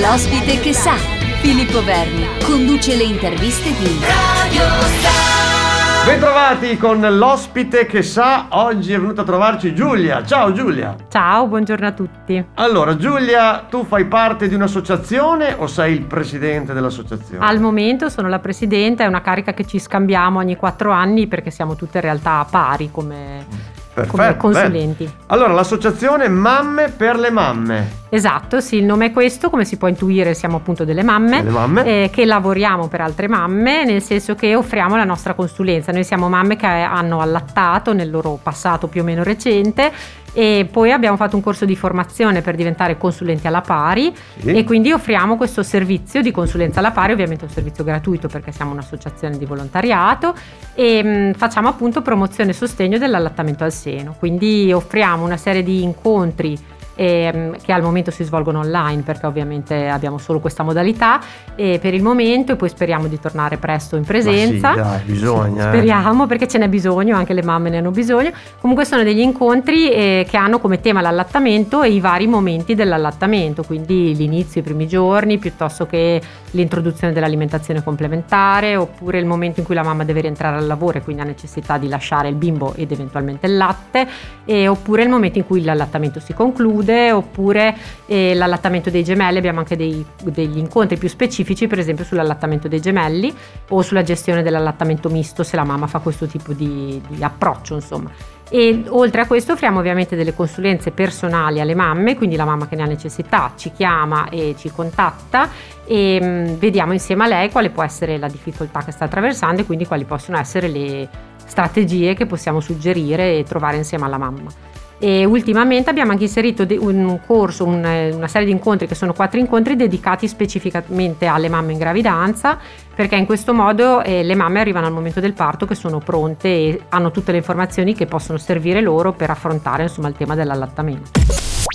L'ospite che sa, Filippo Verni, conduce le interviste di Radio Star. Bentrovati con l'ospite che sa, oggi è venuta a trovarci Giulia. Ciao Giulia. Ciao, buongiorno a tutti. Allora Giulia, tu fai parte di un'associazione o sei il presidente dell'associazione? Al momento sono la presidente, è una carica che ci scambiamo ogni quattro anni perché siamo tutte in realtà pari come Perfetto, come consulenti. bene. Allora, l'associazione Mamme per le Mamme. Esatto, sì, il nome è questo, come si può intuire siamo appunto delle mamme, mamme. eh, che lavoriamo per altre mamme, nel senso che offriamo la nostra consulenza. Noi siamo mamme che hanno allattato nel loro passato più o meno recente e poi abbiamo fatto un corso di formazione per diventare consulenti alla pari Sì. e quindi offriamo questo servizio di consulenza alla pari, ovviamente un servizio gratuito perché siamo un'associazione di volontariato e mh, facciamo appunto promozione e sostegno dell'allattamento al seno. Quindi offriamo una serie di incontri ehm, che al momento si svolgono online perché ovviamente abbiamo solo questa modalità e per il momento e poi speriamo di tornare presto in presenza. Ma sì, dai, bisogna, eh. Speriamo perché ce n'è bisogno, anche le mamme ne hanno bisogno. Comunque sono degli incontri eh, che hanno come tema l'allattamento e i vari momenti dell'allattamento, quindi l'inizio, i primi giorni, piuttosto che l'introduzione dell'alimentazione complementare, oppure il momento in cui la mamma deve rientrare al lavoro e quindi ha necessità di lasciare il bimbo ed eventualmente il latte, e oppure il momento in cui l'allattamento si conclude, oppure eh, l'allattamento dei gemelli, abbiamo anche dei- degli incontri più specifici, per esempio sull'allattamento dei gemelli o sulla gestione dell'allattamento misto se la mamma fa questo tipo di, di approccio, insomma. E oltre a questo offriamo ovviamente delle consulenze personali alle mamme, quindi la mamma che ne ha necessità ci chiama e ci contatta e mm, vediamo insieme a lei quale può essere la difficoltà che sta attraversando e quindi quali possono essere le strategie che possiamo suggerire e trovare insieme alla mamma. E ultimamente abbiamo anche inserito un corso, un- una serie di incontri che sono quattro incontri dedicati specificamente alle mamme in gravidanza, perché in questo modo eh, le mamme arrivano al momento del parto che sono pronte e hanno tutte le informazioni che possono servire loro per affrontare insomma, il tema dell'allattamento.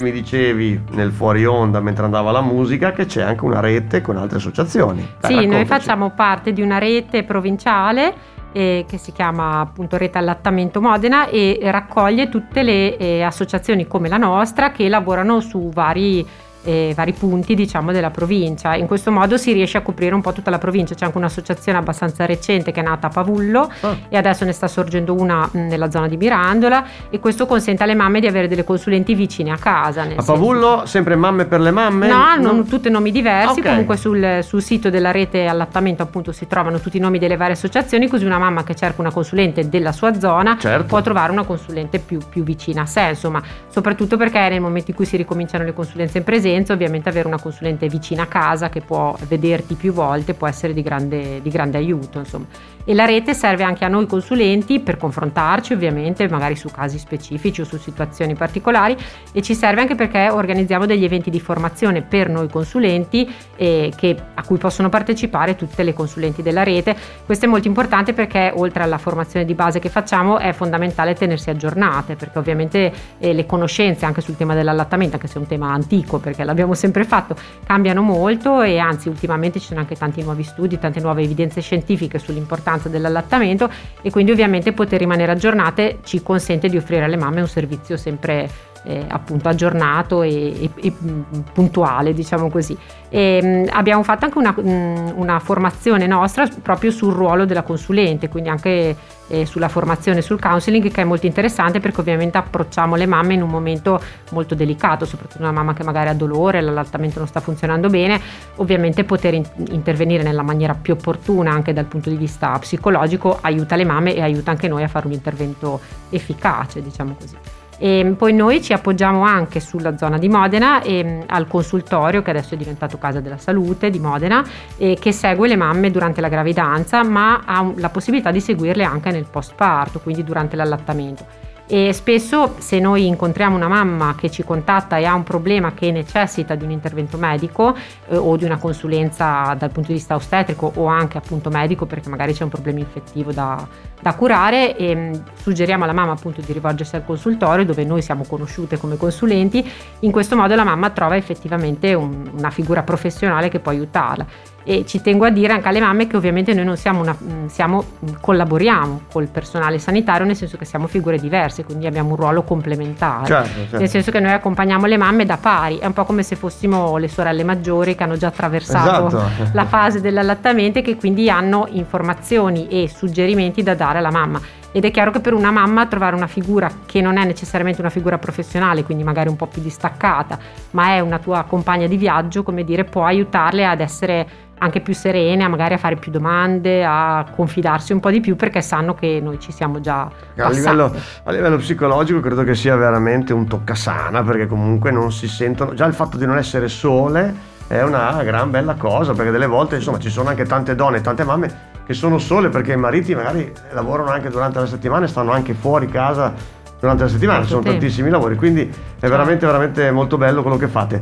Mi dicevi nel fuori onda mentre andava la musica che c'è anche una rete con altre associazioni. Dai, sì, noi raccontaci. facciamo parte di una rete provinciale eh, che si chiama appunto Rete Allattamento Modena e raccoglie tutte le eh, associazioni come la nostra che lavorano su vari, eh, vari punti diciamo della provincia. In questo modo si riesce a coprire un po' tutta la provincia. C'è anche un'associazione abbastanza recente che è nata a Pavullo Ah. e adesso ne sta sorgendo una mh, nella zona di Mirandola e questo consente alle mamme di avere delle consulenti vicine a casa. A Pavullo sempre mamme per le mamme? No, hanno tutti nomi diversi, Ok. comunque sul, sul sito della rete allattamento appunto si trovano tutti i nomi delle varie associazioni, così una mamma che cerca una consulente della sua zona Certo. può trovare una consulente più, più vicina a sé, insomma, soprattutto perché nel momento in cui si ricominciano le consulenze in presenza, ovviamente avere una consulente vicina a casa che può vederti più volte può essere di grande, di grande aiuto, insomma. E la rete serve anche a noi consulenti per confrontarci ovviamente, magari su casi specifici o su situazioni particolari e ci serve anche perché organizziamo degli eventi di formazione per noi consulenti eh, che- a cui possono partecipare tutte le consulenti della rete. Questo è molto importante perché oltre alla formazione di base che facciamo è fondamentale tenersi aggiornate perché ovviamente eh, le conoscenze anche sul tema dell'allattamento, anche se è un tema antico perché l'abbiamo sempre fatto, cambiano molto e anzi ultimamente ci sono anche tanti nuovi studi, tante nuove evidenze scientifiche sull'importanza dell'allattamento e quindi ovviamente poter rimanere aggiornate ci consente di offrire alle mamme un servizio sempre eh, appunto aggiornato e, e- e, mm, puntuale, diciamo così. E, mm, abbiamo fatto anche una, mm, una formazione nostra proprio sul ruolo della consulente, quindi anche eh, sulla formazione sul counseling che è molto interessante perché ovviamente approcciamo le mamme in un momento molto delicato, soprattutto una mamma che magari ha dolore, l'allattamento non sta funzionando bene, ovviamente poter in- intervenire nella maniera più opportuna anche dal punto di vista psicologico aiuta le mamme e aiuta anche noi a fare un intervento efficace, diciamo così. E poi noi ci appoggiamo anche sulla zona di Modena ehm, al consultorio che adesso è diventato Casa della Salute di Modena e che segue le mamme durante la gravidanza ma ha la possibilità di seguirle anche nel post parto, quindi durante l'allattamento. E spesso se noi incontriamo una mamma che ci contatta e ha un problema che necessita di un intervento medico eh, o di una consulenza dal punto di vista ostetrico o anche appunto medico perché magari c'è un problema infettivo da, da curare, ehm, suggeriamo alla mamma appunto di rivolgersi al consultorio dove noi siamo conosciute come consulenti, in questo modo la mamma trova effettivamente un- una figura professionale che può aiutarla. E ci tengo a dire anche alle mamme che ovviamente noi non siamo una, mm, siamo, mm, collaboriamo col personale sanitario nel senso che siamo figure diverse, quindi abbiamo un ruolo complementare, certo, certo. nel senso che noi accompagniamo le mamme da pari, è un po' come se fossimo le sorelle maggiori che hanno già attraversato esatto. la fase dell'allattamento e che quindi hanno informazioni e suggerimenti da dare alla mamma ed è chiaro che per una mamma trovare una figura che non è necessariamente una figura professionale, quindi magari un po' più distaccata, ma è una tua compagna di viaggio, come dire, può aiutarle ad essere anche più serene, a magari a fare più domande, a confidarsi un po' di più perché sanno che noi ci siamo già a livello, a livello, psicologico credo che sia veramente un toccasana perché comunque non si sentono, già il fatto di non essere sole è una gran bella cosa perché delle volte insomma ci sono anche tante donne, tante mamme che sono sole perché i mariti magari lavorano anche durante la settimana e stanno anche fuori casa durante la settimana, sono tempo. tantissimi lavori, quindi è certo. veramente veramente molto bello quello che fate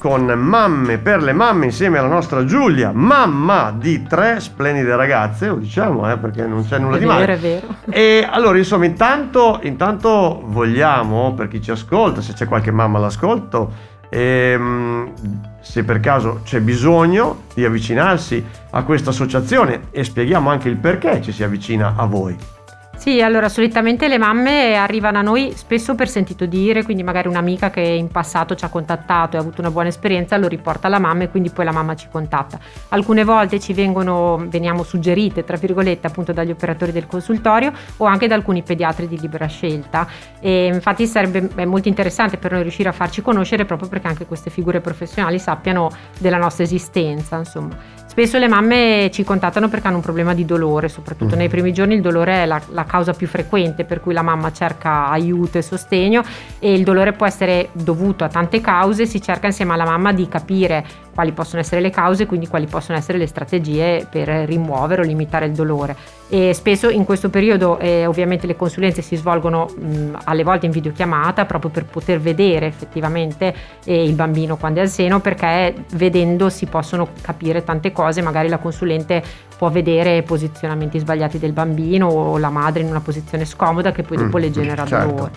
con Mamme per le mamme insieme alla nostra Giulia, mamma di tre splendide ragazze, lo diciamo eh, perché non c'è nulla è di vero, male. È vero, E allora insomma intanto, intanto vogliamo, per chi ci ascolta, se c'è qualche mamma all'ascolto, ehm, se per caso c'è bisogno di avvicinarsi a questa associazione e spieghiamo anche il perché ci si avvicina a voi. Sì, allora solitamente le mamme arrivano a noi spesso per sentito dire, quindi magari un'amica che in passato ci ha contattato e ha avuto una buona esperienza lo riporta alla mamma e quindi poi la mamma ci contatta. Alcune volte ci vengono, veniamo suggerite, tra virgolette, appunto dagli operatori del consultorio o anche da alcuni pediatri di libera scelta. E infatti sarebbe molto interessante per noi riuscire a farci conoscere proprio perché anche queste figure professionali sappiano della nostra esistenza, insomma. Spesso le mamme ci contattano perché hanno un problema di dolore, soprattutto mm. nei primi giorni il dolore è la, la, causa più frequente per cui la mamma cerca aiuto e sostegno e il dolore può essere dovuto a tante cause, si cerca insieme alla mamma di capire quali possono essere le cause e quindi quali possono essere le strategie per rimuovere o limitare il dolore. E spesso in questo periodo eh, ovviamente le consulenze si svolgono mh, alle volte in videochiamata proprio per poter vedere effettivamente eh, il bambino quando è al seno perché vedendo si possono capire tante cose, magari la consulente può vedere posizionamenti sbagliati del bambino o la madre in una posizione scomoda che poi dopo mm, le genera certo. dolore.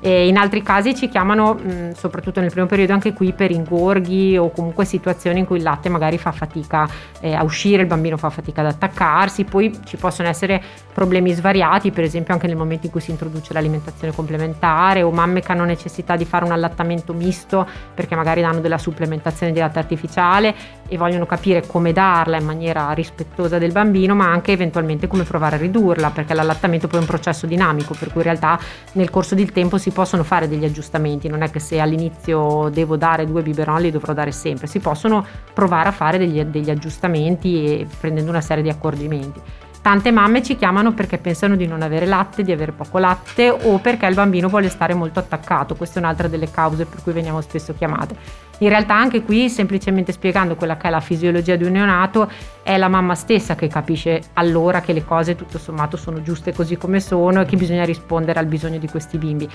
E in altri casi ci chiamano, mh, soprattutto nel primo periodo, anche qui per ingorghi o comunque situazioni in cui il latte magari fa fatica eh, a uscire, il bambino fa fatica ad attaccarsi, poi ci possono essere problemi svariati, per esempio anche nel momento in cui si introduce l'alimentazione complementare o mamme che hanno necessità di fare un allattamento misto perché magari danno della supplementazione di latte artificiale e vogliono capire come darla in maniera rispettosa del bambino, ma anche eventualmente come provare a ridurla, perché l'allattamento poi è un processo dinamico, per cui in realtà nel corso del tempo si possono fare degli aggiustamenti, non è che se all'inizio devo dare due biberon li dovrò dare sempre, si possono provare a fare degli, degli aggiustamenti e prendendo una serie di accorgimenti. Tante mamme ci chiamano perché pensano di non avere latte, di avere poco latte o perché il bambino vuole stare molto attaccato. Questa è un'altra delle cause per cui veniamo spesso chiamate. In realtà anche qui, semplicemente spiegando quella che è la fisiologia di un neonato, è la mamma stessa che capisce allora che le cose tutto sommato sono giuste così come sono e che bisogna rispondere al bisogno di questi bimbi.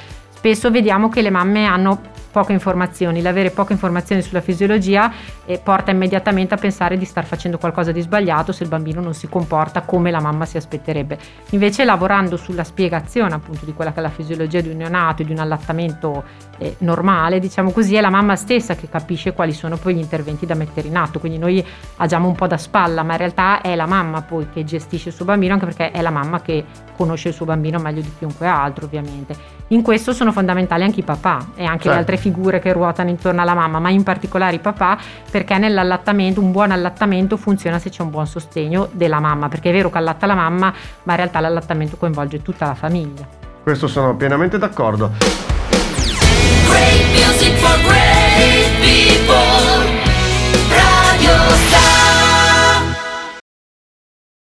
Spesso vediamo che le mamme hanno poche informazioni, l'avere poche informazioni sulla fisiologia eh, porta immediatamente a pensare di star facendo qualcosa di sbagliato se il bambino non si comporta come la mamma si aspetterebbe. Invece lavorando sulla spiegazione appunto di quella che è la fisiologia di un neonato e di un allattamento eh, normale, diciamo così, è la mamma stessa che capisce quali sono poi gli interventi da mettere in atto. Quindi noi agiamo un po' da spalla, ma in realtà è la mamma poi che gestisce il suo bambino, anche perché è la mamma che conosce il suo bambino meglio di chiunque altro, ovviamente. In questo sono fondamentali anche i papà e anche certo. le altre figure che ruotano intorno alla mamma, ma in particolare i papà, perché nell'allattamento un buon allattamento funziona se c'è un buon sostegno della mamma, perché è vero che allatta la mamma, ma in realtà l'allattamento coinvolge tutta la famiglia. Questo sono pienamente d'accordo. Great music for great